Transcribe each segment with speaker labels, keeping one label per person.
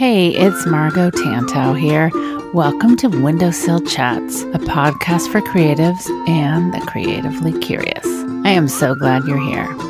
Speaker 1: Hey, it's Margo Tantau here. Welcome to Windowsill Chats, a podcast for creatives and the creatively curious. I am so glad you're here.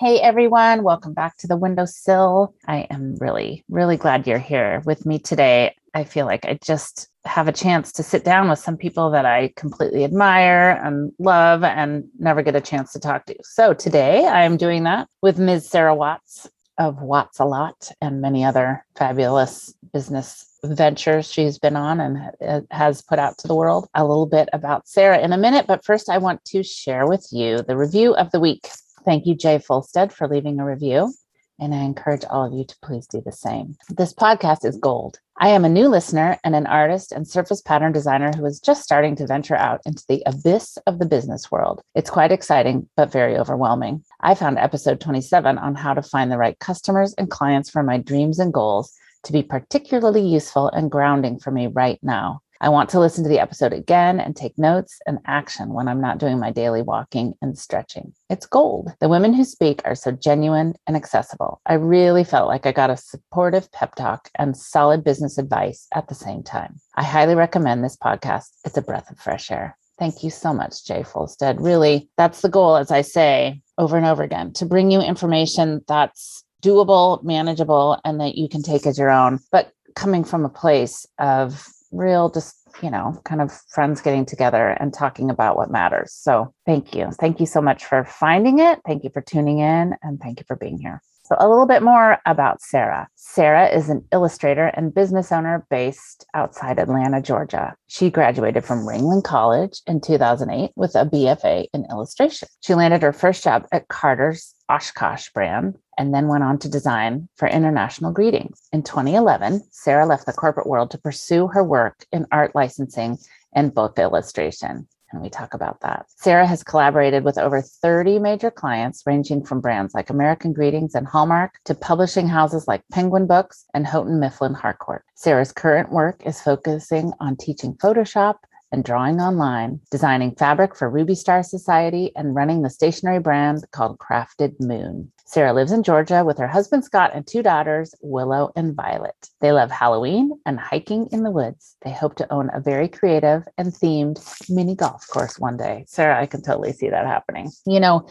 Speaker 1: Hey everyone, welcome back to the windowsill. I am really, really glad you're here with me today. I feel like I just have a chance to sit down with some people that I completely admire and love and never get a chance to talk to. So today I am doing that with Ms. Sarah Watts of Watts a Lot and many other fabulous business ventures she's been on and uh, has put out to the world. A little bit about Sarah in a minute, but first I want to share with you the review of the week. Thank you, Jay Fulstead, for leaving a review. And I encourage all of you to please do the same. This podcast is gold. I am a new listener and an artist and surface pattern designer who is just starting to venture out into the abyss of the business world. It's quite exciting, but very overwhelming. I found episode 27 on how to find the right customers and clients for my dreams and goals to be particularly useful and grounding for me right now. I want to listen to the episode again and take notes and action when I'm not doing my daily walking and stretching. It's gold. The women who speak are so genuine and accessible. I really felt like I got a supportive pep talk and solid business advice at the same time. I highly recommend this podcast. It's a breath of fresh air. Thank you so much, Jay Fulstead. Really, that's the goal, as I say over and over again, to bring you information that's doable, manageable, and that you can take as your own, but coming from a place of real just you know kind of friends getting together and talking about what matters. So thank you. Thank you so much for finding it. Thank you for tuning in and thank you for being here. So a little bit more about sarah. Sarah is an illustrator and business owner based outside atlanta georgia. She graduated from ringling college in 2008 with a bfa in illustration. She landed her first job at carter's oshkosh brand and then went on to design for international greetings. In 2011, Sarah left the corporate world to pursue her work in art licensing and book illustration. And we talk about that. Sarah has collaborated with over 30 major clients, ranging from brands like American Greetings and Hallmark to publishing houses like Penguin Books and Houghton Mifflin Harcourt. Sarah's current work is focusing on teaching Photoshop and drawing online, designing fabric for Ruby Star Society, and running the stationery brand called Crafted Moon. Sarah lives in Georgia with her husband Scott and two daughters, Willow and Violet. They love Halloween and hiking in the woods. They hope to own a very creative and themed mini golf course one day. Sarah, I can totally see that happening. You know,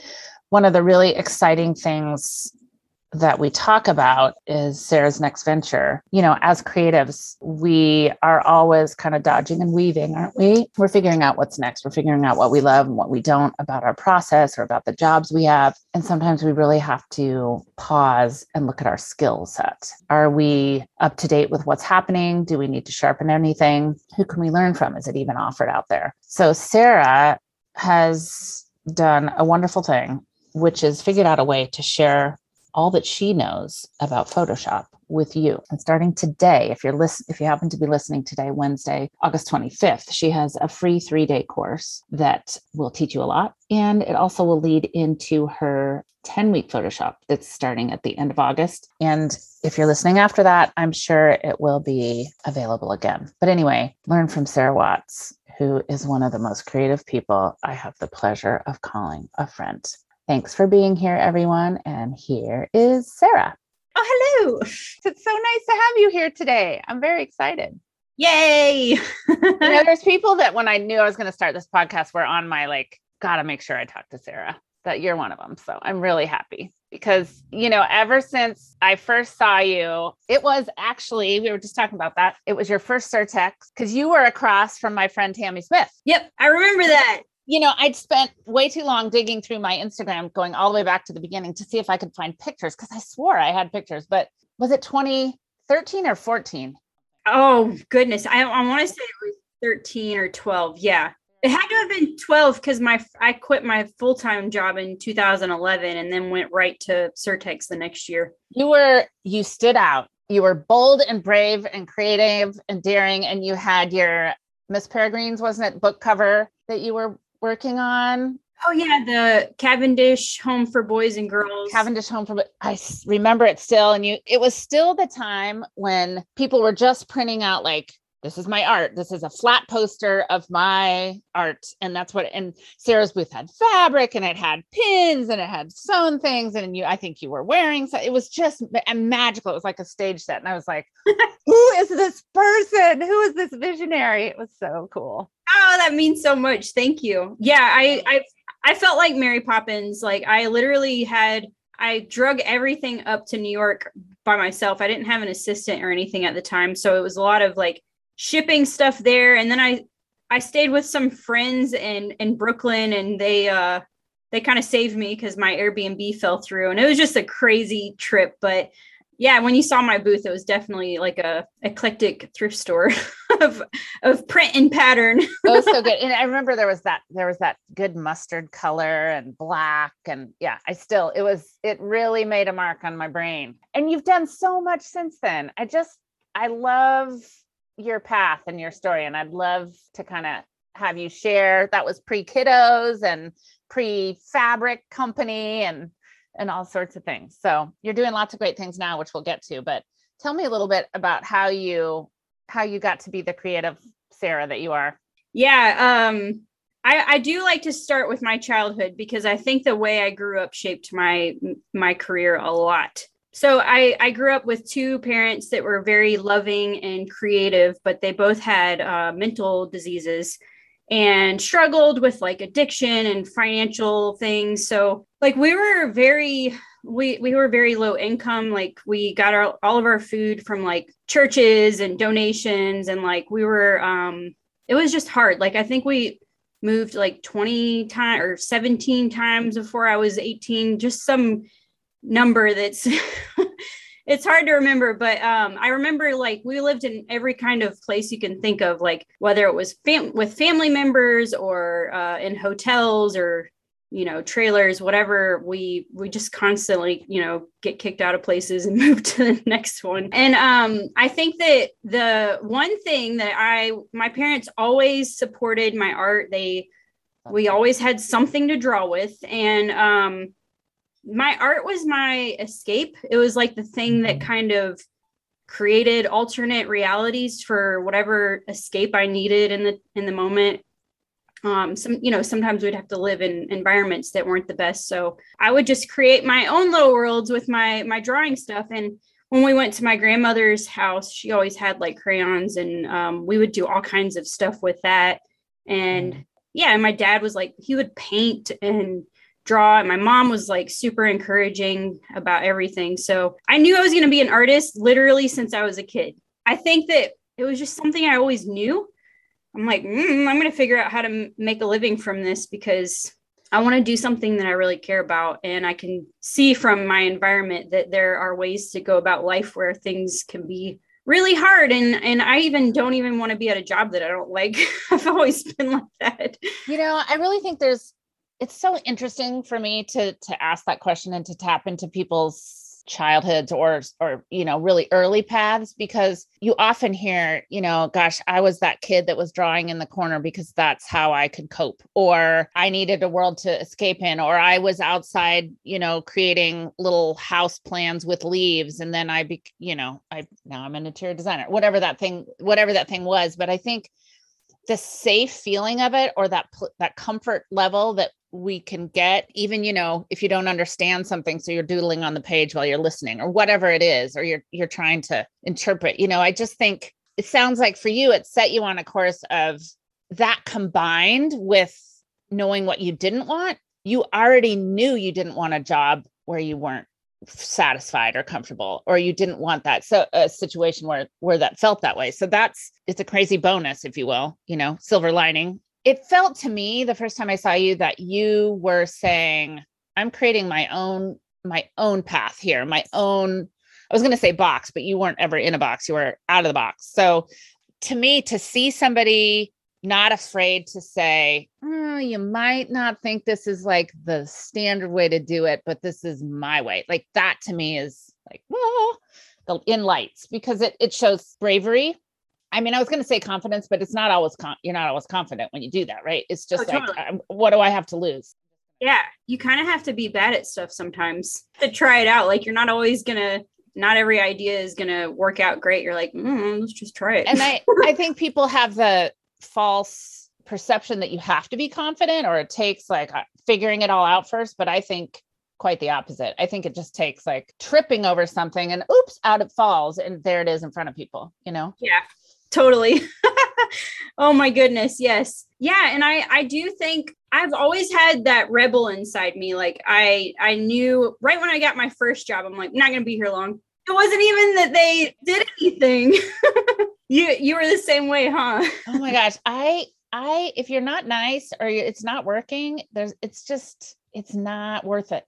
Speaker 1: one of the really exciting things that we talk about is Sarah's next venture. You know, as creatives, we are always kind of dodging and weaving, aren't we? We're figuring out what's next. We're figuring out what we love and what we don't about our process or about the jobs we have. And sometimes we really have to pause and look at our skill set. Are we up to date with what's happening? Do we need to sharpen anything? Who can we learn from? Is it even offered out there? So, Sarah has done a wonderful thing, which is figured out a way to share all that she knows about Photoshop with you. And starting today, if you're listen, if you happen to be listening today, Wednesday, August 25th, she has a free three-day course that will teach you a lot. And it also will lead into her 10-week Photoshop that's starting at the end of August. And if you're listening after that, I'm sure it will be available again. But anyway, learn from Sarah Watts, who is one of the most creative people I have the pleasure of calling a friend. Thanks for being here, everyone. And here is Sarah.
Speaker 2: Oh, hello.
Speaker 1: It's so nice to have you here today. I'm very excited.
Speaker 2: Yay.
Speaker 1: You know, there's people that when I knew I was going to start this podcast were on my like, gotta make sure I talk to Sarah. That you're one of them. So I'm really happy because, you know, ever since I first saw you, it was actually, we were just talking about that. It was your first Surtex because you were across from my friend Tammy Smith.
Speaker 2: yep, I remember that.
Speaker 1: You know, I'd spent way too long digging through my Instagram, going all the way back to the beginning to see if I could find pictures because I swore I had pictures, but was it 2013 or 14?
Speaker 2: Oh, goodness. I, I want to say it was 13 or 12. Yeah. It had to have been 12 because my I quit my full-time job in 2011 and then went right to Surtex the next year.
Speaker 1: You were, you stood out. You were bold and brave and creative and daring. And you had your Miss Peregrine's, wasn't it, book cover that you were working on?
Speaker 2: Oh yeah, the Cavendish Home for Boys and Girls.
Speaker 1: Cavendish Home for I remember it still and you it was still the time when people were just printing out like this is my art. This is a flat poster of my art. And that's what and Sarah's booth had fabric and it had pins and it had sewn things and you I think you were wearing so it was just magical. It was like a stage set. And I was like who is this person? Who is this visionary? It was so cool.
Speaker 2: Oh, that means so much. Thank you. Yeah, I I I felt like Mary Poppins. Like I literally had I drug everything up to New York by myself. I didn't have an assistant or anything at the time, so it was a lot of like shipping stuff there. And then I I stayed with some friends in in Brooklyn and they uh they kind of saved me cuz my Airbnb fell through and it was just a crazy trip, but yeah, when you saw my booth, it was definitely like a eclectic thrift store of of print and pattern.
Speaker 1: oh, so good. And i remember there was that there was that good mustard color and black and yeah i still it was it really made a mark on my brain. And you've done so much since then. I just i love your path and your story and i'd love to kind of have you share. That was pre kiddos and pre fabric company and and all sorts of things. So you're doing lots of great things now which we'll get to but tell me a little bit about how you how you got to be the creative sarah that you are.
Speaker 2: Yeah, um I I do like to start with my childhood because I think the way I grew up shaped my my career a lot. So I I grew up with two parents that were very loving and creative, but they both had uh, mental diseases and struggled with like addiction and financial things. So like we were very we we were very low income like we got our all of our food from like churches and donations and like we were um it was just hard like i think we moved like 20 times or 17 times before i was 18 just some number that's it's hard to remember but um i remember like we lived in every kind of place you can think of like whether it was fam- with family members or uh, in hotels or you know trailers whatever we we just constantly you know get kicked out of places and move to the next one. And um i think that the one thing that i my parents always supported my art. They we always had something to draw with. And um my art was my escape. It was like the thing that kind of created alternate realities for whatever escape i needed in the in the moment. Um, some you know sometimes we'd have to live in environments that weren't the best. So i would just create my own little worlds with my my drawing stuff. And when we went to my grandmother's house she always had like crayons and um, we would do all kinds of stuff with that. And yeah and my dad was like he would paint and draw and my mom was like super encouraging about everything so i knew i was going to be an artist literally since i was a kid i think that it was just something i always knew I'm like, mm, I'm going to figure out how to make a living from this because I want to do something that I really care about. And I can see from my environment that there are ways to go about life where things can be really hard. And, and I even don't even want to be at a job that I don't like. I've always been like that.
Speaker 1: You know, I really think there's it's so interesting for me to to ask that question and to tap into people's childhoods or or you know really early paths because you often hear you know gosh i was that kid that was drawing in the corner because that's how i could cope or i needed a world to escape in or i was outside you know creating little house plans with leaves and then i be you know i now i'm an interior designer whatever that thing whatever that thing was but i think the safe feeling of it or that that comfort level that we can get even you know if you don't understand something so you're doodling on the page while you're listening or whatever it is or you're you're trying to interpret you know i just think it sounds like for you it set you on a course of that combined with knowing what you didn't want you already knew you didn't want a job where you weren't satisfied or comfortable or you didn't want that so a situation where where that felt that way. So that's it's a crazy bonus if you will you know silver lining it felt to me the first time i saw you that you were saying i'm creating my own my own path here my own i was going to say box but you weren't ever in a box you were out of the box so to me to see somebody not afraid to say, "Oh, you might not think this is like the standard way to do it, but this is my way. Like that to me is like, well, the in lights because it it shows bravery. I mean, I was going to say confidence, but it's not always con- you're not always confident when you do that, right? It's just
Speaker 2: Oh,
Speaker 1: like,
Speaker 2: totally.
Speaker 1: um, what do I have to lose?
Speaker 2: Yeah, you kind of have to be bad at stuff sometimes to try it out. Like you're not always gonna. Not every idea is gonna work out great. You're like, mm, let's just try it.
Speaker 1: and I I think people have the false perception that you have to be confident or it takes like uh, figuring it all out first, but I think quite the opposite. I think it just takes like tripping over something and oops, out it falls and there it is in front of people, you know?
Speaker 2: yeah totally oh my goodness yes yeah and i i do think i've always had that rebel inside me like i i knew right when i got my first job i'm like I'm not gonna be here long it wasn't even that they did anything you you were the same way huh
Speaker 1: Oh my gosh, I I if you're not nice or it's not working, there's it's just it's not worth it.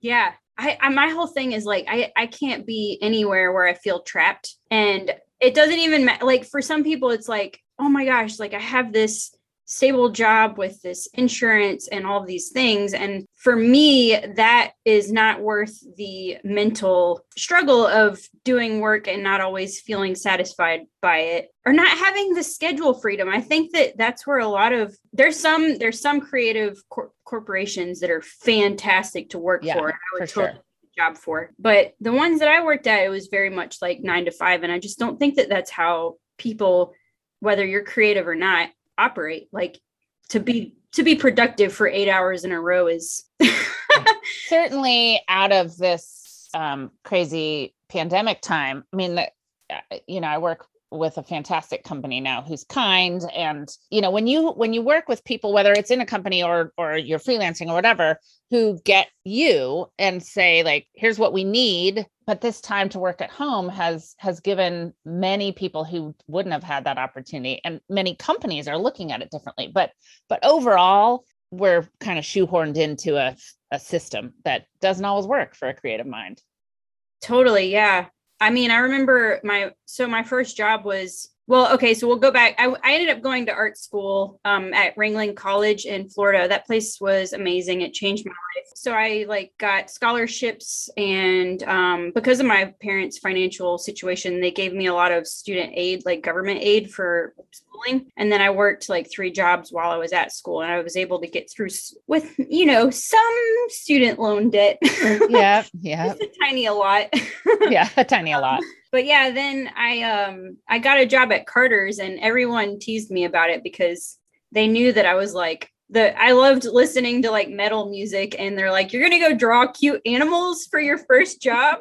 Speaker 2: Yeah. I, I my whole thing is like I I can't be anywhere where I feel trapped and it doesn't even matter like for some people it's like oh my gosh like I have this stable job with this insurance and all these things. And for me that is not worth the mental struggle of doing work and not always feeling satisfied by it or not having the schedule freedom. I think that that's where a lot of there's some there's some creative cor- corporations that are fantastic to work
Speaker 1: Yeah,
Speaker 2: for. I would
Speaker 1: for sure.
Speaker 2: totally the job for but the ones that i worked at it was very much like nine to five and i just don't think that that's how people whether you're creative or not operate like to be to be productive for eight hours in a row is
Speaker 1: Certainly out of this um crazy pandemic time. I mean the, uh, you know, I work with a fantastic company now who's kind and you know when you when you work with people whether it's in a company or or you're freelancing or whatever who get you and say like here's what we need but this time to work at home has has given many people who wouldn't have had that opportunity and many companies are looking at it differently but but overall we're kind of shoehorned into a a system that doesn't always work for a creative mind
Speaker 2: Totally, yeah. I mean, I remember my so my first job was well, okay, so we'll go back. I, I ended up going to art school um, at Ringling College in Florida. That place was amazing. It changed my life. So I like got scholarships, and um, because of my parents' financial situation, they gave me a lot of student aid, like government aid for schooling. And then I worked like three jobs while I was at school, and I was able to get through with you know some student loan debt.
Speaker 1: yeah yeah
Speaker 2: a tiny a lot.
Speaker 1: yeah a tiny a lot
Speaker 2: but yeah, then I um I got a job at Carter's and everyone teased me about it because they knew that I was like the I loved listening to like metal music and they're like, You're gonna go draw cute animals for your first job.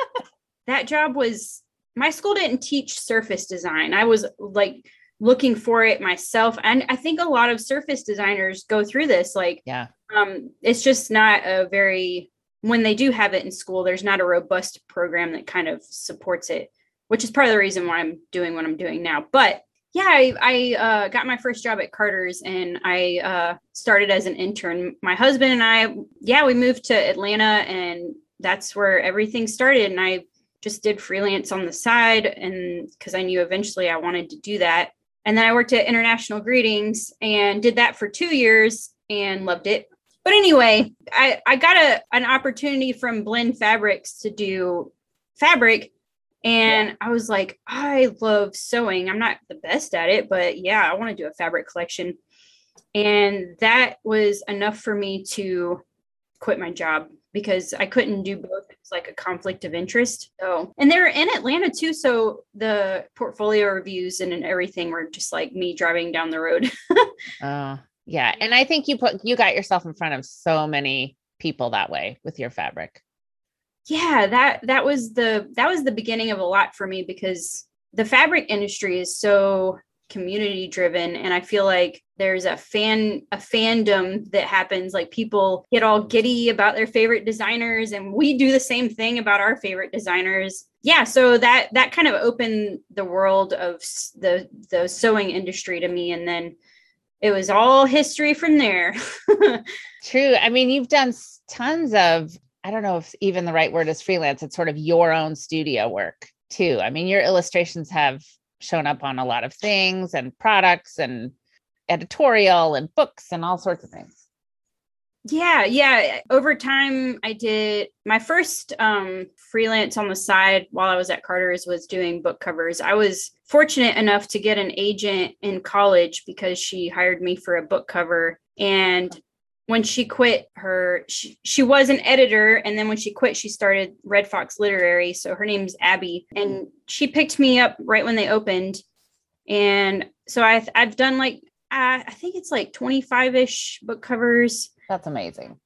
Speaker 2: that job was my school didn't teach surface design. I was like looking for it myself. And I think a lot of surface designers go through this. Like
Speaker 1: yeah
Speaker 2: um, it's just not a very when they do have it in school there's not a robust program that kind of supports it which is part of the reason why i'm doing what i'm doing now. But yeah i, I uh, got my first job at carter's and i uh, started as an intern. My husband and i yeah we moved to atlanta and that's where everything started and i just did freelance on the side and because i knew eventually i wanted to do that. And then i worked at international greetings and did that for two years and loved it but anyway, I, I got a an opportunity from Blend Fabrics to do fabric. And I was like, I love sewing. I'm not the best at it, but yeah, I want to do a fabric collection. And that was enough for me to quit my job because I couldn't do both. It was like a conflict of interest. So, and they're in Atlanta too. So the portfolio reviews and, and everything were just like me driving down the road.
Speaker 1: uh Yeah. Mm. And I think you put you got yourself in front of so many people that way with your fabric.
Speaker 2: yeah that that was the that was the beginning of a lot for me because the fabric industry is so community driven and i feel like there's a fan a fandom that happens like people get all giddy about their favorite designers and we do the same thing about our favorite designers yeah so that that kind of opened the world of the the sewing industry to me and then it was all history from there
Speaker 1: True. I mean, you've done tons of, I don't know if even the right word is freelance, it's sort of your own studio work too. I mean, your illustrations have shown up on a lot of things and products and editorial and books and all sorts of things.
Speaker 2: Yeah, yeah. Over time, I did my first um, freelance on the side while I was at Carter's was doing book covers. I was fortunate enough to get an agent in college because she hired me for a book cover. And when she quit her, she, she was an editor. And then when she quit, she started Red Fox Literary. So her name's Abby. And she picked me up right when they opened. And so I, I've done like, uh, I think it's like 25 ish book covers.
Speaker 1: That's amazing.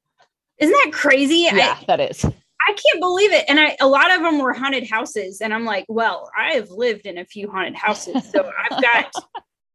Speaker 2: Isn't that crazy?
Speaker 1: Yeah, that is.
Speaker 2: I, I can't believe it. And I a lot of them were haunted houses. And I'm like, well, I have lived in a few haunted houses. So I've got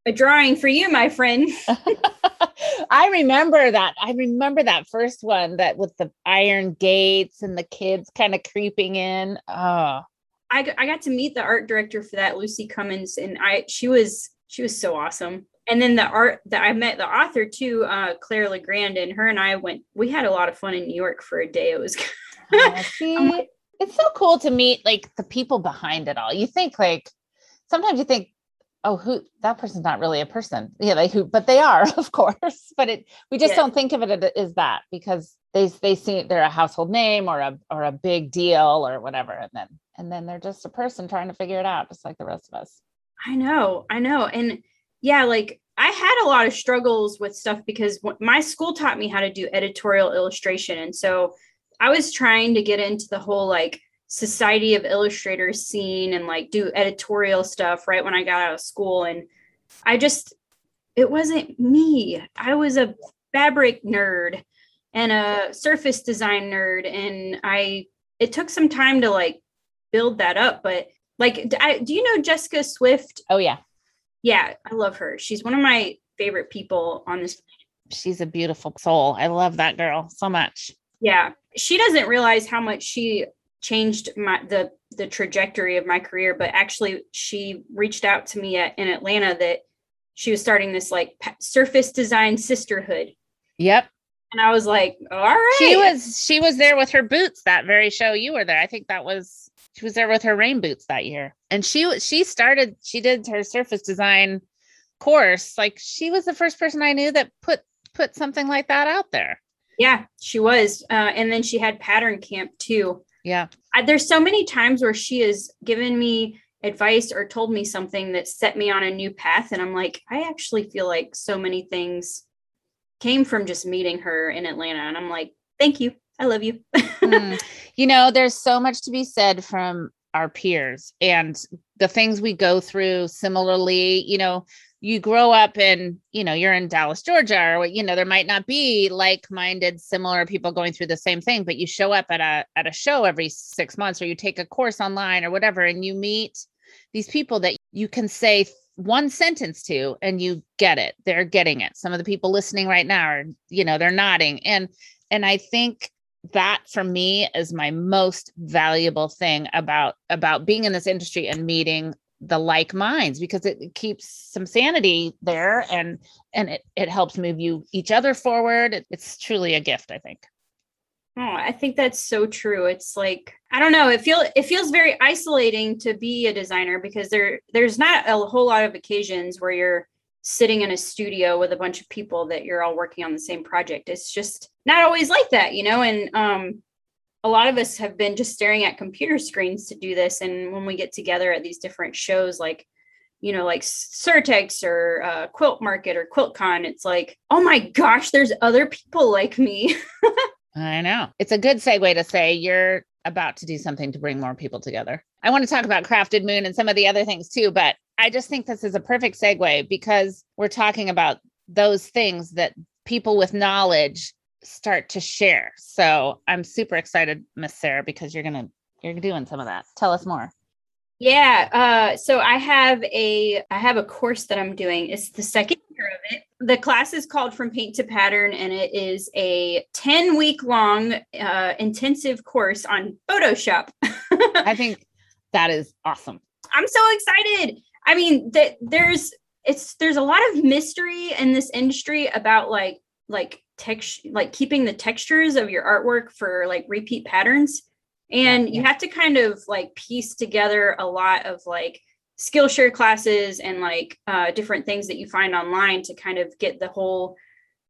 Speaker 2: a drawing for you, my friend.
Speaker 1: I remember that. I remember that first one that with the iron gates and the kids kind of creeping in. Oh,
Speaker 2: I got to meet the art director for that, Lucy Cummins, and I she was she was so awesome. And then the art that I met the author too, uh, Claire Legrand, and her and I went. We had a lot of fun in New York for a day. It was
Speaker 1: see, it's so cool to meet like the people behind it all. You think like sometimes you think, oh, who that person's not really a person. Yeah, they who, but they are, of course. But it we just
Speaker 2: Yeah.
Speaker 1: don't think of it as that because they they see they're a household name or a or a big deal or whatever, and then and then they're just a person trying to figure it out, just like the rest of us.
Speaker 2: I know, I know. And yeah, like I had a lot of struggles with stuff because my school taught me how to do editorial illustration. And so I was trying to get into the whole like Society of Illustrators scene and like do editorial stuff right when I got out of school. And I just, it wasn't me. I was a fabric nerd and a surface design nerd. And I, it took some time to like build that up. But like, I, do you know Jessica Swift?
Speaker 1: Oh yeah,
Speaker 2: Yeah, I love her. She's one of my favorite people on this.
Speaker 1: she's a beautiful soul. I love that girl so much.
Speaker 2: Yeah, she doesn't realize how much she changed my the the trajectory of my career. But actually, she reached out to me at, in Atlanta that she was starting this like surface design sisterhood,
Speaker 1: Yep,
Speaker 2: and I was like, all right.
Speaker 1: she was she was there with her boots that very show you were there i think that was she was there with her rain boots that year. And she she started she did her surface design course. Like she was the first person i knew that put put something like that out there.
Speaker 2: Yeah, she was, uh, and then she had pattern camp too.
Speaker 1: yeah.
Speaker 2: I, there's so many times where she has given me advice or told me something that set me on a new path. And i'm like i actually feel like so many things came from just meeting her in atlanta. And i'm like thank you. I love you
Speaker 1: Mm. you know there's so much to be said from our peers and the things we go through. Similarly you know you grow up in you know you're in dallas georgia or you know there might not be like-minded similar people going through the same thing but you show up at a at a show every six months or you take a course online or whatever and you meet these people that you can say one sentence to and you get it. They're getting it. Some of the people listening right now are you know they're nodding. And and i think that for me is my most valuable thing about about being in this industry and meeting the like minds because it, keeps some sanity there and and it, it helps move you each other forward. It's truly a gift i think.
Speaker 2: Oh i think that's so true. It's like i don't know. It feel it feels very isolating to be a designer because there there's not a whole lot of occasions where you're sitting in a studio with a bunch of people that you're all working on the same project. It's just not always like that you know? And um a lot of us have been just staring at computer screens to do this. And when we get together at these different shows like you know like Surtex or uh, quilt market or quiltcon it's like oh my gosh there's other people like me.
Speaker 1: I know. It's a good segue to say you're about to do something to bring more people together. I want to talk about crafted moon and some of the other things too but i just think this is a perfect segue because we're talking about those things that people with knowledge start to share. So I'm super excited, Miss Sarah, because you're gonna you're doing some of that. Tell us more.
Speaker 2: Yeah. Uh, so I have a I have a course that I'm doing. It's the second year of it. The class is called From Paint to Pattern, and it is a 10 week long uh, intensive course on Photoshop.
Speaker 1: I think that is awesome.
Speaker 2: I'm so excited. I mean, that there's it's there's a lot of mystery in this industry about like like text like keeping the textures of your artwork for like repeat patterns. And
Speaker 1: Yeah,
Speaker 2: you have to kind of like piece together a lot of like skillshare classes and like uh, different things that you find online to kind of get the whole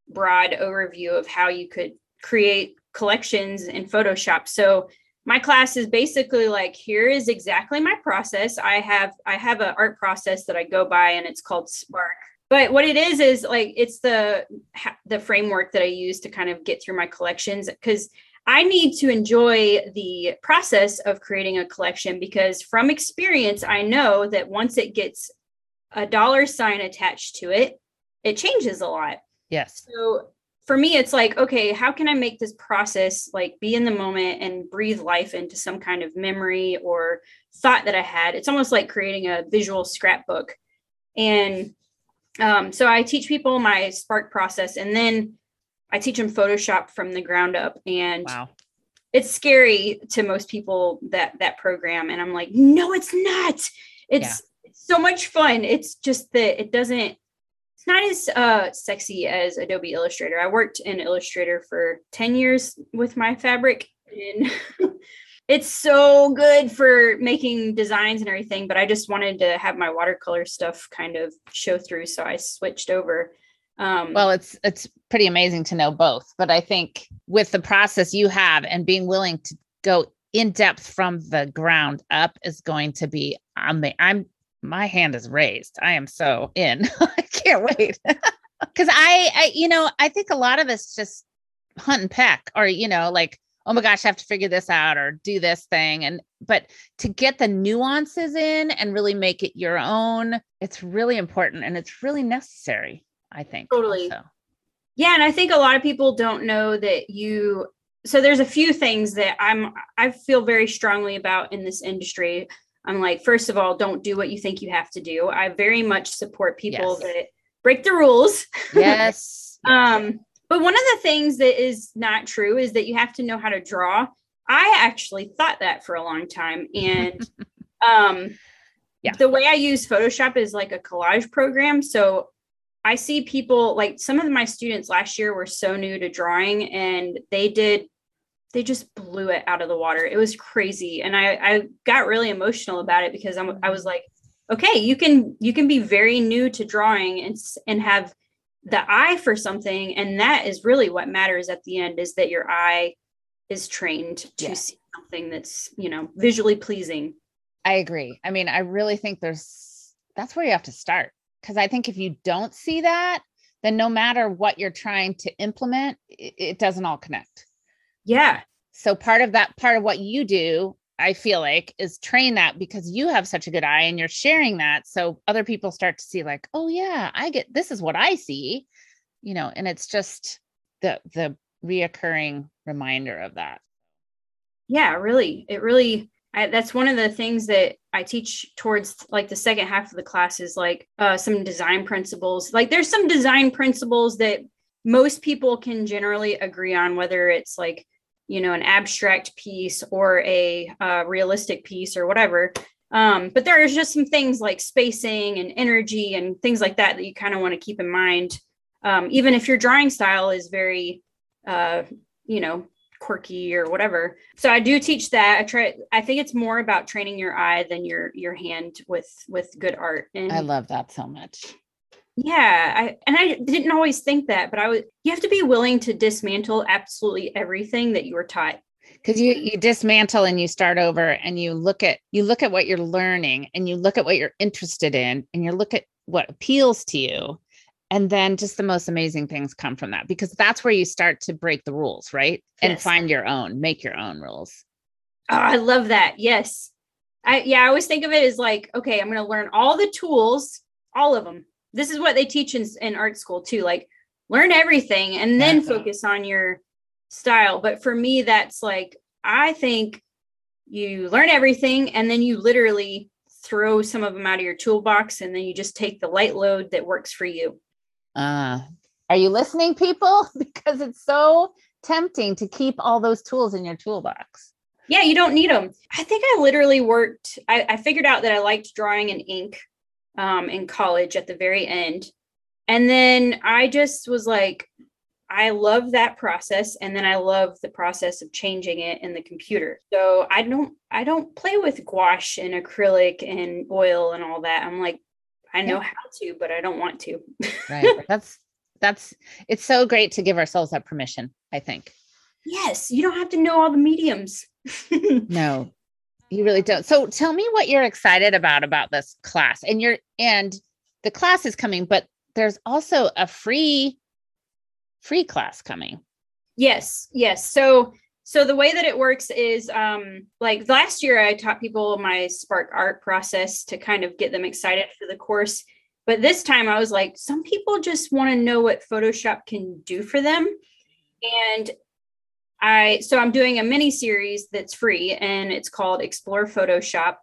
Speaker 2: broad overview of how you could create collections in photoshop. So my class is basically like here is exactly my process. I have i have an art process that i go by and it's called spark. But what it is is like it's the the framework that i use to kind of get through my collections because i need to enjoy the process of creating a collection because from experience i know that once it gets a dollar sign attached to it it changes a lot.
Speaker 1: Yes.
Speaker 2: so for me, it's like, okay, how can I make this process like be in the moment and breathe life into some kind of memory or thought that I had? It's almost like creating a visual scrapbook. And um, so I teach people my Spark process and then I teach them Photoshop from the ground up. And
Speaker 1: Wow.
Speaker 2: it's scary to most people that that program and i'm like no it's not it's, it's so much fun it's just that it doesn't it's not as uh sexy as adobe illustrator. I worked in illustrator for 10 years with my fabric and it's so good for making designs and everything but i just wanted to have my watercolor stuff kind of show through so i switched over. Um
Speaker 1: Well, it's it's pretty amazing to know both, but I think with the process you have and being willing to go in depth from the ground up is going to be I'm I'm my hand is raised. I am so in. I can't wait. Cuz I, I you know, I think a lot of us just hunt and peck or you know, like oh my gosh, I have to figure this out or do this thing and but to get the nuances in and really make it your own, it's really important and it's really necessary, I think.
Speaker 2: Totally.
Speaker 1: also.
Speaker 2: Yeah, and I think a lot of people don't know that you so there's a few things that I'm I feel very strongly about in this industry. I'm like, first of all, don't do what you think you have to do. I very much support people
Speaker 1: Yes.
Speaker 2: that break the rules.
Speaker 1: yes.
Speaker 2: Um, but one of the things that is not true is that you have to know how to draw. I actually thought that for a long time. And um
Speaker 1: Yeah.
Speaker 2: the way I use Photoshop is like a collage program. So I see people like some of my students last year were so new to drawing and they did they just blew it out of the water. It was crazy. And I I got really emotional about it because I'm I was like, okay, you can you can be very new to drawing and and have the eye for something and that is really what matters at the end is that your eye is trained to
Speaker 1: Yeah.
Speaker 2: see something that's, you know, visually pleasing.
Speaker 1: I agree. I mean, I really think there's that's where you have to start. Because I think if you don't see that, then no matter what you're trying to implement, it, it doesn't all connect.
Speaker 2: Yeah.
Speaker 1: So part of that, part of what you do, I feel like, is train that because you have such a good eye and you're sharing that. So other people start to see, like, oh yeah, I get this is what I see, you know, and it's just the the reoccurring reminder of that.
Speaker 2: yeah really it really I, that's one of the things that i teach towards like the second half of the class is like uh, some design principles like there's some design principles that most people can generally agree on whether it's like you know an abstract piece or a uh, realistic piece or whatever um, but there's just some things like spacing and energy and things like that that you kind of want to keep in mind um, even if your drawing style is very uh, you know quirky or whatever. So I do teach that. I try I think it's more about training your eye than your your hand with with good art. And
Speaker 1: I love that so much.
Speaker 2: Yeah, I and I didn't always think that, but I was you have to be willing to dismantle absolutely everything that you were taught.
Speaker 1: because you mm-hmm. you dismantle and you start over and you look at you look at what you're learning and you look at what you're interested in and you look at what appeals to you and then just the most amazing things come from that because that's where you start to break the rules right and find your own make your own rules
Speaker 2: Oh, I love that. Yes. I yeah, I always think of it as like, okay, I'm going to learn all the tools, all of them. This is what they teach in, in art school too. Like, learn everything and then focus on your style. But for me, that's like, I think you learn everything and then you literally throw some of them out of your toolbox and then you just take the light load that works for you.
Speaker 1: Uh, are you listening, people? because it's so tempting to keep all those tools in your toolbox.
Speaker 2: Yeah, you don't need them. I think I literally worked, I, I figured out that I liked drawing in ink um, in college at the very end. And then I just was like, I love that process. And then I love the process of changing it in the computer. So I don't, I don't play with gouache and acrylic and oil and all that. I'm like, I know
Speaker 1: Yeah.
Speaker 2: how to, but I don't want to.
Speaker 1: Right. that's that's it's so great to give ourselves that permission, I think.
Speaker 2: yes, you don't have to know all the mediums.
Speaker 1: No, you really don't. So tell me what you're excited about about this class. And you're and the class is coming, but there's also a free free class coming.
Speaker 2: Yes, yes. So so the way that it works is um like last year I taught people my Spark art process to kind of get them excited for the course. But this time I was like some people just want to know what Photoshop can do for them. And I so I'm doing a mini series that's free and it's called Explore Photoshop.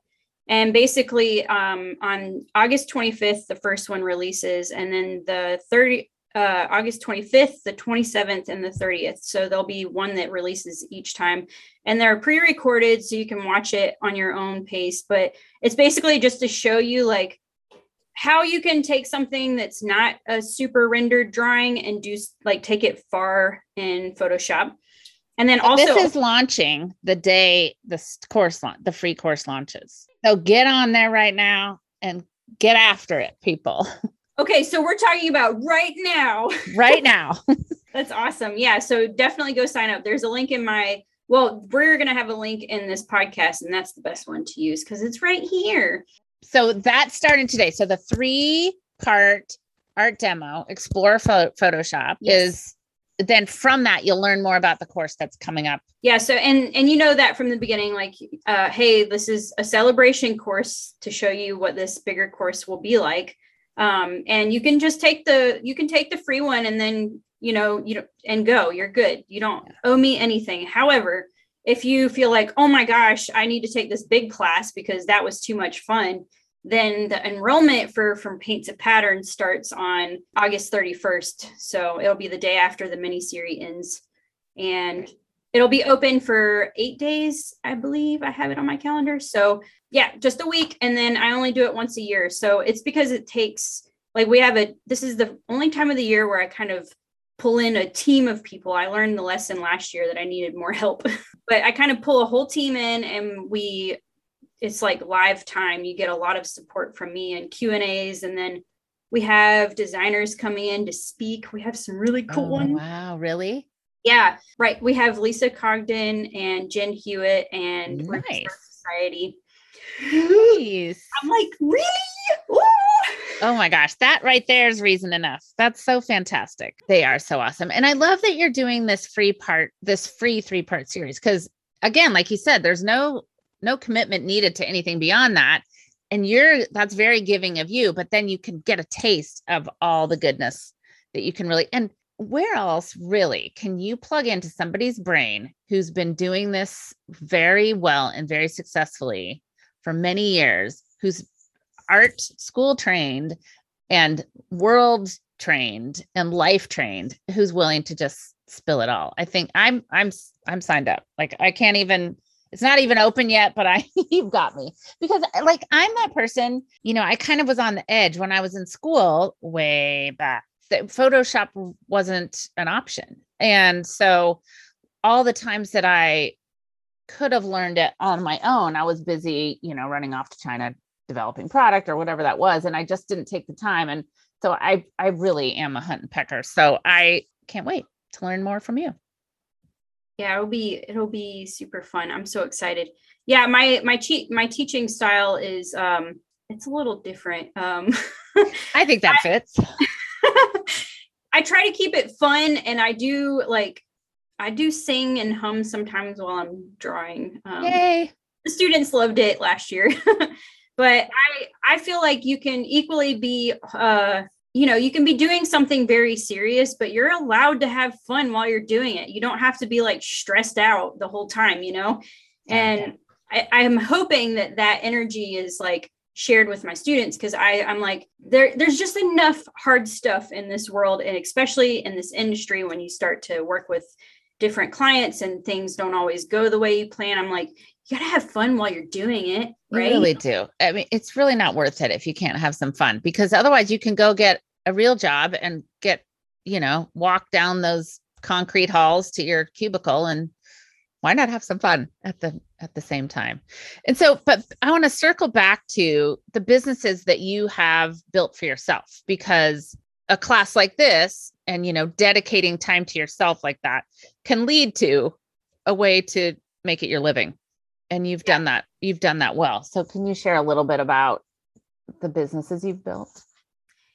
Speaker 2: And basically um on August 25th the first one releases and then the 30 uh, August 25th, the 27th, and the 30th. So there'll be one that releases each time. And they're pre recorded, so you can watch it on your own pace. But it's basically just to show you like how you can take something that's not a super rendered drawing and do like take it far in Photoshop. And then also,
Speaker 1: this is launching the day the course launch, the free course launches. So get on there right now and get after it, people.
Speaker 2: okay, so we're talking about right now.
Speaker 1: right now.
Speaker 2: That's awesome. Yeah. So definitely go sign up. There's a link in my, well, we're going to have a link in this podcast, and that's the best one to use because it's right here.
Speaker 1: so that started today. So the three part art demo, explore Pho- Photoshop
Speaker 2: Yes.
Speaker 1: is then from that you'll learn more about the course that's coming up.
Speaker 2: Yeah. So, and, and you know that from the beginning, like, uh, hey, this is a celebration course to show you what this bigger course will be like. Um, and you can just take the, you can take the free one and then, you know, you don't, and go, you're good. You don't owe me anything. However, if you feel like, oh my gosh, I need to take this big class because that was too much fun, then the enrollment for from Paint to Pattern starts on August 31st. So it'll be the day after the mini series ends. And it'll be open for eight days, I believe. I have it on my calendar. So yeah, just a week. And then I only do it once a year. So it's because it takes like we have a this is the only time of the year where I kind of pull in a team of people. I learned the lesson last year that I needed more help. but I kind of pull a whole team in and we it's like live time. You get a lot of support from me and Q and A's, and then we have designers coming in to speak. We have some really cool
Speaker 1: Oh,
Speaker 2: ones.
Speaker 1: wow, really?
Speaker 2: Yeah, right. We have Lisa Congdon and Jen Hewett and
Speaker 1: Nice.
Speaker 2: Society.
Speaker 1: Nice.
Speaker 2: I'm like, really? Ooh.
Speaker 1: Oh my gosh, that right there is reason enough. That's so fantastic. They are so awesome. And I love that you're doing this free part, this free three part series. Cause again, like you said, there's no no commitment needed to anything beyond that. And you're that's very giving of you, but then you can get a taste of all the goodness that you can really and where else really can you plug into somebody's brain who's been doing this very well and very successfully for many years, who's art school trained and world trained and life trained who's willing to just spill it all. I think I'm I'm I'm signed up. Like I can't even it's not even open yet, but I you've got me. Because uh, like I'm that person, you know, I kind of was on the edge when I was in school way back. That Photoshop wasn't an option. And so all the times that I could have learned it on my own, I was busy, you know, running off to China developing product or whatever that was and i just didn't take the time and so i i really am a hunt and pecker so i can't wait to learn more from you
Speaker 2: Yeah, it'll be it'll be super fun. I'm so excited. Yeah, my my cheat my teaching style is um it's a little different. Um
Speaker 1: i think that fits
Speaker 2: I try to keep it fun and I do like I do sing and hum sometimes while I'm drawing. Um,
Speaker 1: yay
Speaker 2: the students loved it last year but i i feel like you can equally be uh you know, you can be doing something very serious, but you're allowed to have fun while you're doing it. You don't have to be like stressed out the whole time, you know? And I, I'm hoping that that energy is like shared with my students because I I'm like there there's just enough hard stuff in this world and especially in this industry when you start to work with different clients and things don't always go the way you plan. I'm like you got to have fun while you're doing it,
Speaker 1: You
Speaker 2: right?
Speaker 1: really do. I mean, it's really not worth it if you can't have some fun because otherwise you can go get a real job and get, you know, walk down those concrete halls to your cubicle and why not have some fun at the at the same time. And so but I want to circle back to the businesses that you have built for yourself because a class like this and you know dedicating time to yourself like that can lead to a way to make it your living. And you've done that you've done that well. So can you share a little bit about the businesses you've built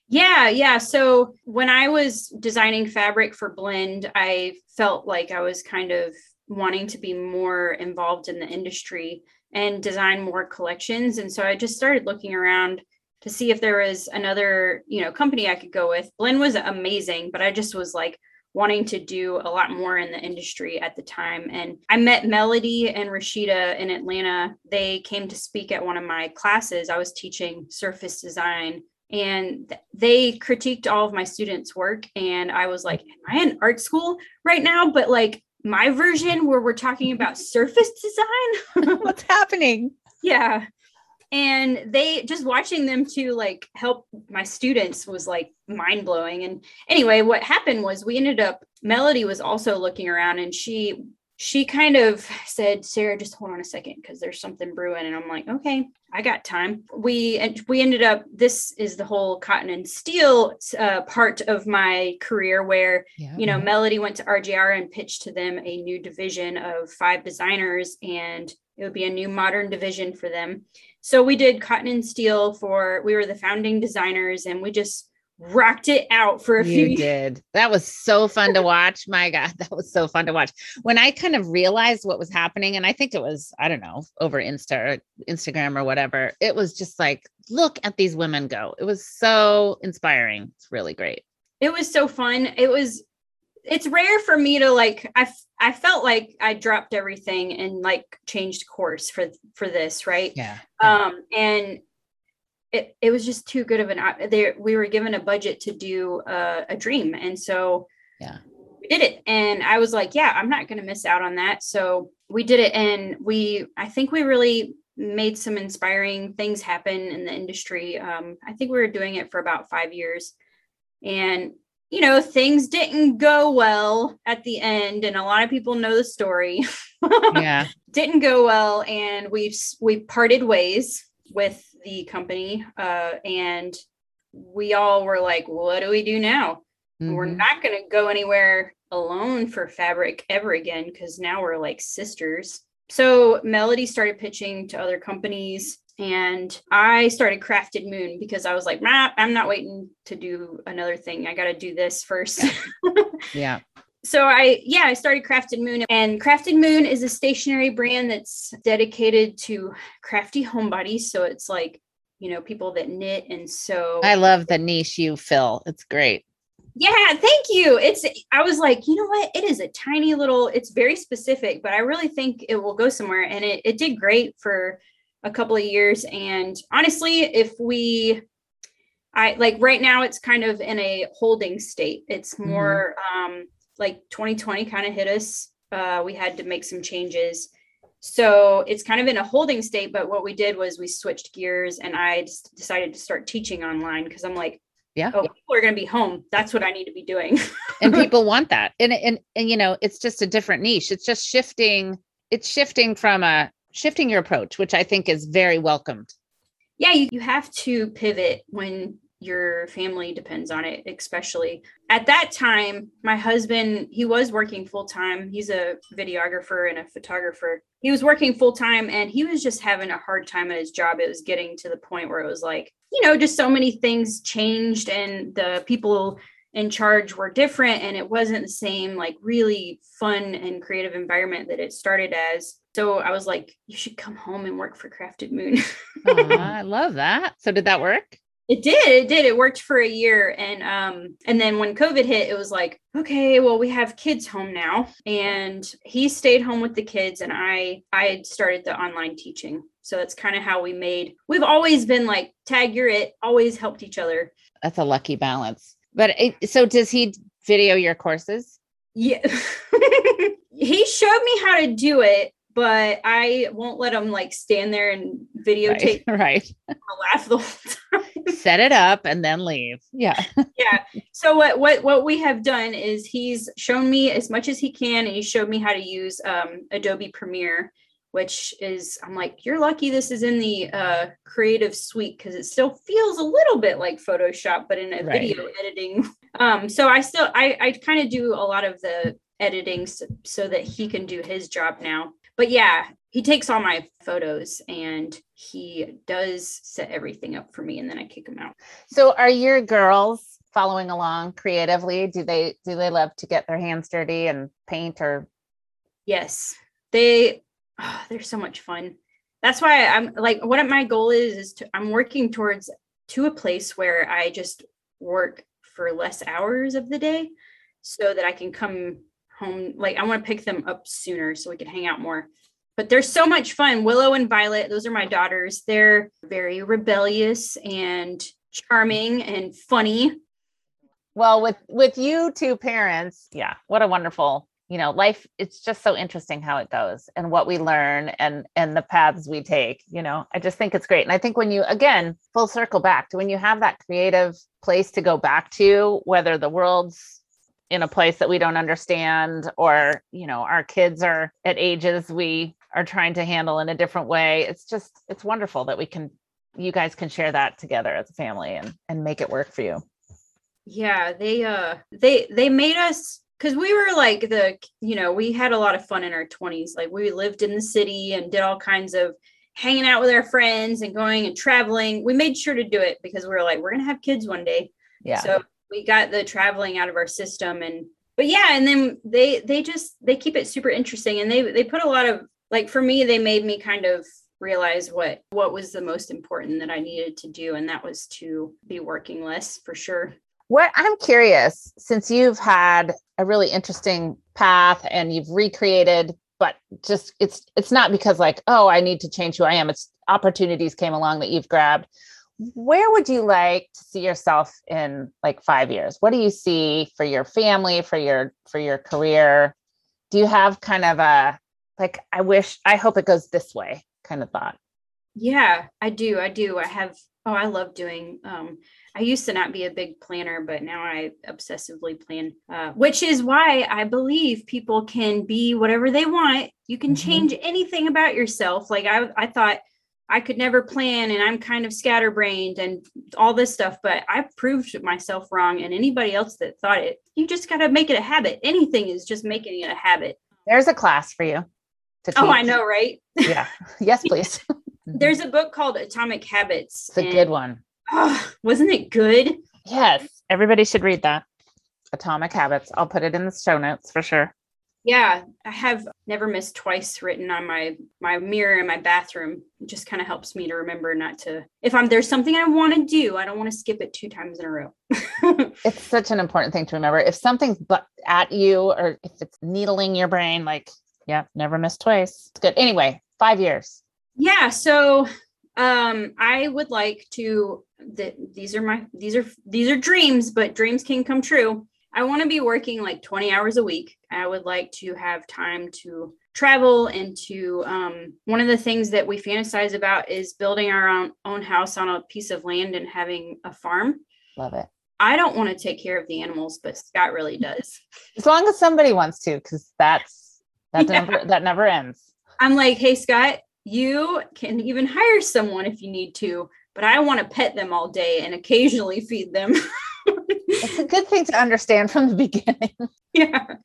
Speaker 2: Yeah, yeah. So when I was designing fabric for Blend, I felt like I was kind of wanting to be more involved in the industry and design more collections. And so I just started looking around to see if there was another, you know, company I could go with. Blend was amazing, but I just was like wanting to do a lot more in the industry at the time. And I met Melody and Rashida in Atlanta. They came to speak at one of my classes. I was teaching surface design and they critiqued all of my students' work. And I was like, Am I in art school right now? But like my version where we're talking about surface design.
Speaker 1: what's happening
Speaker 2: yeah. And they just watching them to like help my students was like mind blowing. And anyway, what happened was we ended up, Melody was also looking around and she, she kind of said, Sarah, just hold on a second because there's something brewing. And I'm like, okay, I got time. We and we ended up. This is the whole cotton and steel uh, part of my career, where
Speaker 1: yeah
Speaker 2: you know Melody went to RJR and pitched to them a new division of five designers, and it would be a new modern division for them. So we did cotton and steel for. We were the founding designers, and we just rocked it out for a few
Speaker 1: you did. That was so fun to watch. My god that was so fun to watch. When i kind of realized what was happening and i think it was i don't know over insta or instagram or whatever it was just like look at these women go. It was so inspiring. It's really great.
Speaker 2: It was so fun. It was it's rare for me to like i i felt like i dropped everything and like changed course for for this right?
Speaker 1: Yeah.
Speaker 2: Um and it, it was just too good of an there we were given a budget to do uh, a dream and so
Speaker 1: Yeah.
Speaker 2: we did it and i was like yeah i'm not going to miss out on that. So we did it and we i think we really made some inspiring things happen in the industry. Um, i think we were doing it for about five years and you know things didn't go well at the end and a lot of people know the story.
Speaker 1: Yeah.
Speaker 2: Didn't go well and we've we parted ways with the company uh, and we all were like what do we do now? We're
Speaker 1: Mhm.
Speaker 2: not going to go anywhere alone for fabric ever again because now we're like sisters. So melody started pitching to other companies and i started crafted moon because i was like nah, i'm not waiting to do another thing. I got to do this first.
Speaker 1: Yeah
Speaker 2: so I yeah, I started Crafted Moon and Crafted Moon is a stationery brand that's dedicated to crafty homebodies. So it's like, you know, people that knit and sew.
Speaker 1: i love the niche you fill it's great
Speaker 2: yeah, thank you. It's I was like, you know what? It is a tiny little, it's very specific, but I really think it will go somewhere. And it, it did great for a couple of years. And honestly, if we I like right now it's kind of in a holding state. It's more um like 2020 kind of hit us. Uh we had to make some changes. So it's kind of in a holding state, but what we did was we switched gears and I just decided to start teaching online because I'm like,
Speaker 1: yeah
Speaker 2: oh, people are going to be home. That's what I need to be doing.
Speaker 1: and people want that and and and you know it's just a different niche it's just shifting it's shifting from a shifting your approach which i think is very welcomed
Speaker 2: yeah, you, you have to pivot when your family depends on it, especially at that time. My husband, he was working full time. He's a videographer and a photographer. He was working full time and he was just having a hard time at his job. It was getting to the point where it was like, you know, just so many things changed and the people in charge were different and it wasn't the same like really fun and creative environment that it started as so i was like you should come home and work for crafted moon
Speaker 1: Aw, i love that so did that work
Speaker 2: It did. It did. It worked for a year, and um, and then when COVID hit, it was like, okay, well, we have kids home now, and he stayed home with the kids, and I I had started the online teaching. So that's kind of how we made. We've always been like, tag, you're it. Always helped each other.
Speaker 1: That's a lucky balance. But it, so does he video your courses?
Speaker 2: Yeah. he showed me how to do it, but I won't let him like stand there and videotape
Speaker 1: Right. right.
Speaker 2: laugh the whole time.
Speaker 1: Set it up and then leave. Yeah.
Speaker 2: yeah. So what what what we have done is he's shown me as much as he can, and he showed me how to use um, Adobe Premiere, which is I'm like, you're lucky this is in the uh, Creative Suite because it still feels a little bit like Photoshop, but in a
Speaker 1: Right.
Speaker 2: video editing. Um, so I still I I kind of do a lot of the editing so, so that he can do his job now. But yeah, he takes all my photos and he does set everything up for me, and then I kick him out.
Speaker 1: So are your girls following along creatively? Do they do they love to get their hands dirty and paint or
Speaker 2: Yes, they ah, they're so much fun. That's why I'm like what my goal is is to I'm working towards to a place where I just work for less hours of the day so that I can come home like I want to pick them up sooner so we can hang out more. But they're so much fun. Willow and Violet, those are my daughters. They're very rebellious and charming and funny.
Speaker 1: well with with you two parents yeah what a wonderful you know life it's just so interesting how it goes and what we learn and and the paths we take you know i just think it's great and i think when you again full circle back to when you have that creative place to go back to whether the world's in a place that we don't understand or you know our kids are at ages we are trying to handle in a different way. It's just it's wonderful that we can you guys can share that together as a family and and make it work for you.
Speaker 2: Yeah they uh they they made us because we were like the you know we had a lot of fun in our 20s like we lived in the city and did all kinds of hanging out with our friends and going and traveling. We made sure to do it because we were like we're gonna have kids one day.
Speaker 1: Yeah.
Speaker 2: So we got the traveling out of our system and but yeah and then they they just they keep it super interesting and they they put a lot of like for me they made me kind of realize what what was the most important that i needed to do and that was to be working less for sure
Speaker 1: What I'm curious, since you've had a really interesting path and you've recreated, but just it's it's not because like, oh, I need to change who I am. It's opportunities came along that you've grabbed. Where would you like to see yourself in like 5 years? What do you see for your family, for your for your career? Do you have kind of a like I wish I hope it goes this way kind of thought?
Speaker 2: Yeah, I do. I do. I have oh, I love doing um I used to not be a big planner, but now I obsessively plan, uh, which is why I believe people can be whatever they want. You can
Speaker 1: Mhm.
Speaker 2: change anything about yourself. Like I, I thought I could never plan and I'm kind of scatterbrained and all this stuff, but I proved myself wrong. And anybody else that thought it, you just got to make it a habit. Anything is just making it a habit.
Speaker 1: There's a class for you. To
Speaker 2: Oh, I know, right?
Speaker 1: Yeah. yes, please.
Speaker 2: There's a book called Atomic Habits.
Speaker 1: it's a
Speaker 2: and-
Speaker 1: good one.
Speaker 2: Oh, wasn't it good?
Speaker 1: Yes, everybody should read that. Atomic Habits. I'll put it in the show notes for sure.
Speaker 2: Yeah, I have never missed twice written on my my mirror in my bathroom. It just kind of helps me to remember not to if I'm there's something I want to do, I don't want to skip it two times in a row.
Speaker 1: It's such an important thing to remember. If something's but at you or if it's needling your brain, like, yeah, never miss twice. It's good. Anyway, five years.
Speaker 2: yeah, so um I would like to that these are my these are these are dreams, but dreams can come true. I want to be working like 20 hours a week. I would like to have time to travel and to um, one of the things that we fantasize about is building our own, own house on a piece of land and having a farm.
Speaker 1: Love it.
Speaker 2: I don't want to take care of the animals, but Scott really does.
Speaker 1: As long as somebody wants to, because that's that
Speaker 2: Yeah.
Speaker 1: never that never ends.
Speaker 2: I'm like, hey, Scott, you can even hire someone if you need to, but I want to pet them all day and occasionally feed them.
Speaker 1: It's a good thing to understand from the beginning.
Speaker 2: yeah.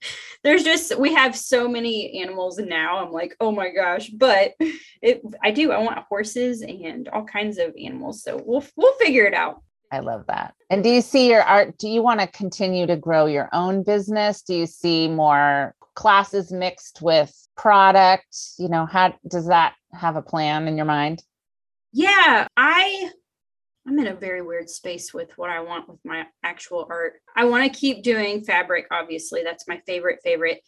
Speaker 2: There's just, we have so many animals now. I'm like, oh my gosh. But it, I do, I want horses and all kinds of animals. So we'll, we'll figure it out.
Speaker 1: I love that. And do you see your art? Do you want to continue to grow your own business? Do you see more classes mixed with product? You know, how does that have a plan in your mind?
Speaker 2: Yeah. I, I'm in a very weird space with what I want with my actual art. I want to keep doing fabric, obviously. That's my favorite, favorite.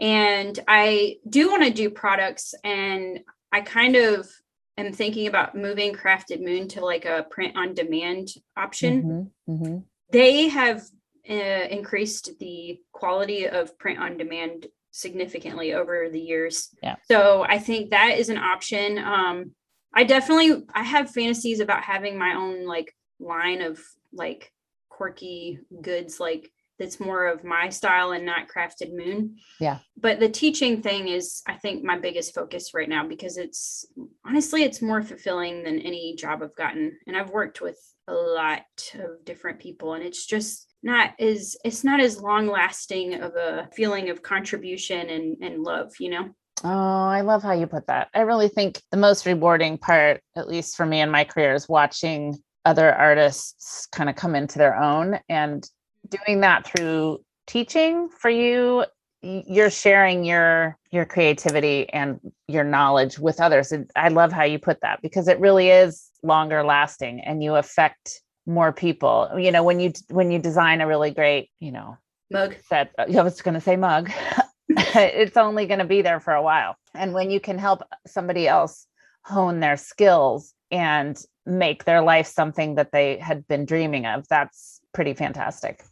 Speaker 2: And I do want to do products. And I kind of am thinking about moving Crafted Moon to like a print on demand option.
Speaker 1: Mhm, mhm.
Speaker 2: They have uh, increased the quality of print on demand significantly over the years.
Speaker 1: Yeah.
Speaker 2: So I think that is an option. Um, I definitely I have fantasies about having my own like line of like quirky goods like that's more of my style and not crafted moon.
Speaker 1: Yeah.
Speaker 2: But the teaching thing is I think my biggest focus right now because it's honestly it's more fulfilling than any job I've gotten and I've worked with a lot of different people and it's just not as it's not as long lasting of a feeling of contribution and and love, you know.
Speaker 1: Oh, I love how you put that. I really think the most rewarding part, at least for me in my career, is watching other artists kind of come into their own and doing that through teaching for you you're sharing your your creativity and your knowledge with others and i love how you put that because it really is longer lasting and you affect more people you know when you when you design a really great you know
Speaker 2: Mug.
Speaker 1: set uh, i was going to say mug it's only going to be there for a while and when you can help somebody else hone their skills and make their life something that they had been dreaming of that's pretty fantastic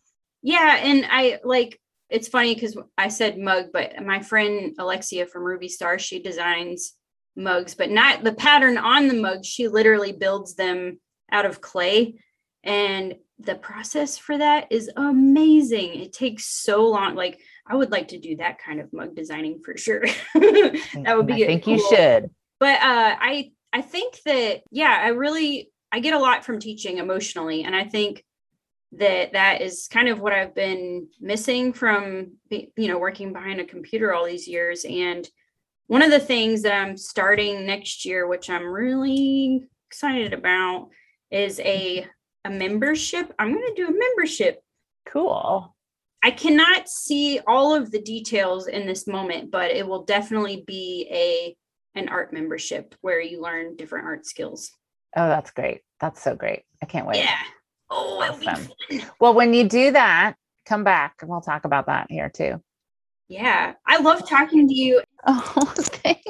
Speaker 2: Yeah, and I like it's funny because I said mug, but my friend Alexia from Ruby Star, she designs mugs, but not the pattern on the mug. She literally builds them out of clay. And the process for that is amazing. It takes so long. Like I would like to do that kind of mug designing for sure. that would be
Speaker 1: i think you should.
Speaker 2: But uh i i think that yeah i really i get a lot from teaching emotionally and i think that that is kind of what i've been missing from you know working behind a computer all these years. And one of the things that i'm starting next year which i'm really excited about is a a membership. I'm going to do a membership
Speaker 1: cool
Speaker 2: I cannot see all of the details in this moment, but it will definitely be a an art membership where you learn different art skills.
Speaker 1: oh that's great that's so great i can't wait
Speaker 2: Yeah. Oh,
Speaker 1: Awesome. well when you do that come back and we'll talk about that here too
Speaker 2: Yeah. I love talking to you.
Speaker 1: oh thanks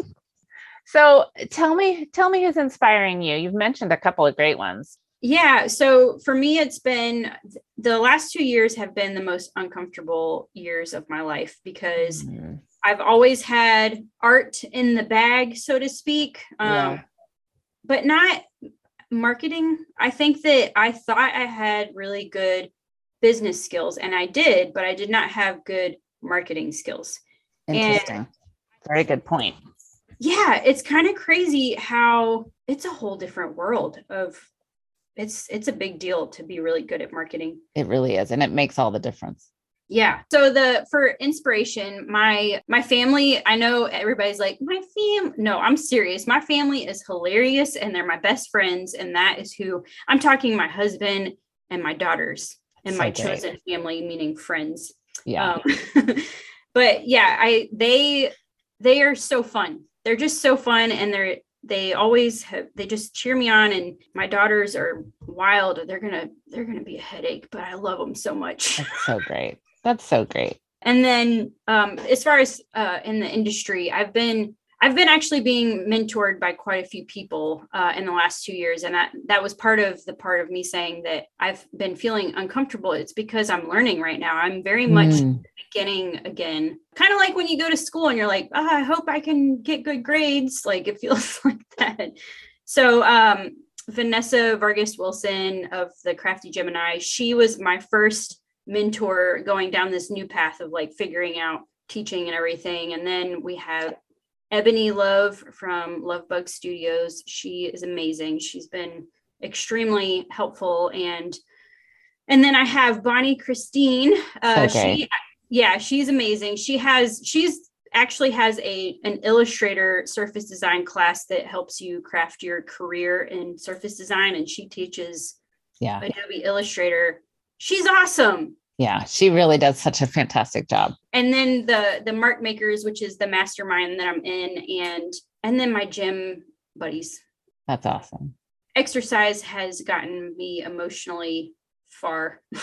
Speaker 1: so tell me tell me who's inspiring you you've mentioned a couple of great ones
Speaker 2: Yeah. So for me, it's been the last two years have been the most uncomfortable years of my life because
Speaker 1: Mm,
Speaker 2: I've always had art in the bag, so to speak. Um,
Speaker 1: Yeah.
Speaker 2: But not marketing. I think that I thought I had really good business skills, and I did, but I did not have good marketing skills. And-
Speaker 1: interesting very good point
Speaker 2: Yeah, it's kind of crazy how it's a whole different world of it's it's a big deal to be really good at marketing.
Speaker 1: it really is and it makes all the difference
Speaker 2: Yeah. So the for inspiration, my my family, I know everybody's like, my fam. No, I'm serious. My family is hilarious and they're my best friends. And that is who I'm talking my husband and my daughters and
Speaker 1: So
Speaker 2: my
Speaker 1: great.
Speaker 2: chosen family, meaning friends.
Speaker 1: yeah
Speaker 2: Um, but yeah, I they they are so fun. They're just so fun and they're they always have they just cheer me on and my daughters are wild. They're gonna they're gonna be a headache but i love them so much.
Speaker 1: That's so great. That's so great.
Speaker 2: And then um, as far as uh, in the industry i've been i've been actually being mentored by quite a few people uh, in the last two years and that that was part of the part of me saying that i've been feeling uncomfortable. It's because i'm learning right now. I'm very much
Speaker 1: Mm,
Speaker 2: beginning again. Kind of like when you go to school and you're like oh, i hope i can get good grades like it feels like that. So um vanessa vargas wilson of the crafty gemini she was my first mentor going down this new path of like figuring out teaching and everything and then we have ebony love from love bug studios she is amazing she's been extremely helpful and and then I have Bonnie Christine. Uh,
Speaker 1: great.
Speaker 2: she, yeah, she's amazing. She has, she's actually has a an illustrator surface design class that helps you craft your career in surface design, and she teaches
Speaker 1: yeah
Speaker 2: Adobe Illustrator. She's awesome.
Speaker 1: Yeah she really does such a fantastic job
Speaker 2: And then the the Mark Makers, which is the mastermind that I'm in, and and then my gym buddies.
Speaker 1: that's awesome
Speaker 2: exercise has gotten me emotionally far.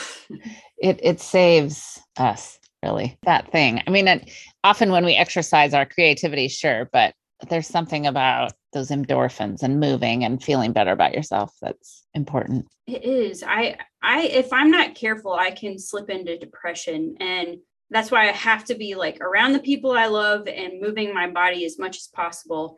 Speaker 1: It it saves us really that thing. I mean, it, often when we exercise our creativity, sure, but there's something about those endorphins and moving and feeling better about yourself that's important.
Speaker 2: It is. I I if I'm not careful, I can slip into depression and that's why I have to be like around the people I love and moving my body as much as possible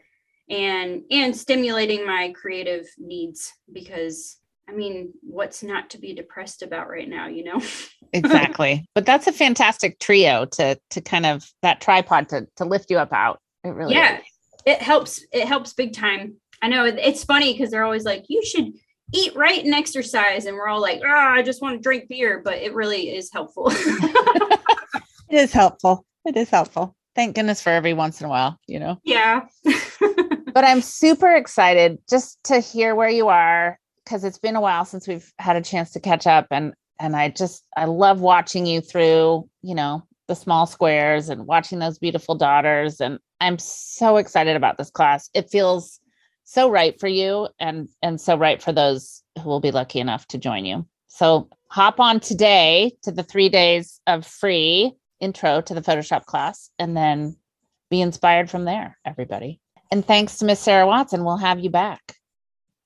Speaker 2: and and stimulating my creative needs because I mean, what's not to be depressed about right now, you know?
Speaker 1: exactly. But that's a fantastic trio to to kind of that tripod to to lift you up out. It really
Speaker 2: yeah.
Speaker 1: is.
Speaker 2: It helps. It helps big time. I know it's funny because they're always like, you should eat right and exercise. And we're all like, ah, I just want to drink beer, but it really is helpful.
Speaker 1: It is helpful. It is helpful. Thank goodness for every once in a while, you know.
Speaker 2: yeah.
Speaker 1: But I'm super excited just to hear where you are because it's been a while since we've had a chance to catch up and and I just I love watching you through, you know, the small squares and watching those beautiful daughters and I'm so excited about this class. It feels so right for you and and so right for those who will be lucky enough to join you. So hop on today to the 3 days of free intro to the Photoshop class and then be inspired from there, everybody. And thanks to Miss Sarah Watson, we'll have you back.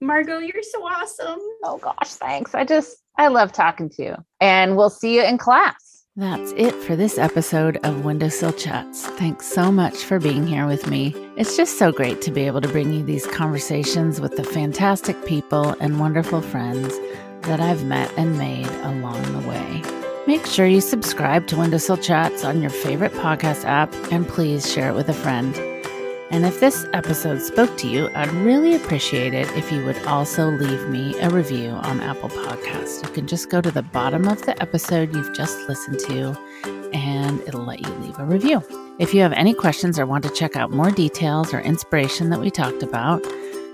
Speaker 2: Margo, you're so awesome.
Speaker 1: Oh gosh, thanks. I just I love talking to you. And we'll see you in class. That's it for this episode of Windowsill Chats. Thanks so much for being here with me. It's just so great to be able to bring you these conversations with the fantastic people and wonderful friends that I've met and made along the way. Make sure you subscribe to Windowsill Chats on your favorite podcast app and please share it with a friend. And if this episode spoke to you, I'd really appreciate it if you would also leave me a review on Apple Podcasts. You can just go to the bottom of the episode you've just listened to and it'll let you leave a review. If you have any questions or want to check out more details or inspiration that we talked about,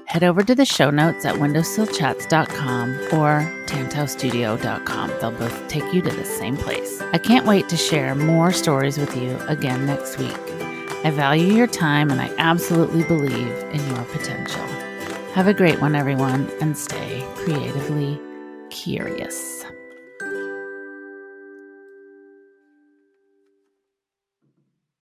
Speaker 1: head over to the show notes at windowsillchats.com or tantaustudio.com. They'll both take you to the same place. I can't wait to share more stories with you again next week. I value your time and I absolutely believe in your potential. Have a great one, everyone, and stay creatively curious.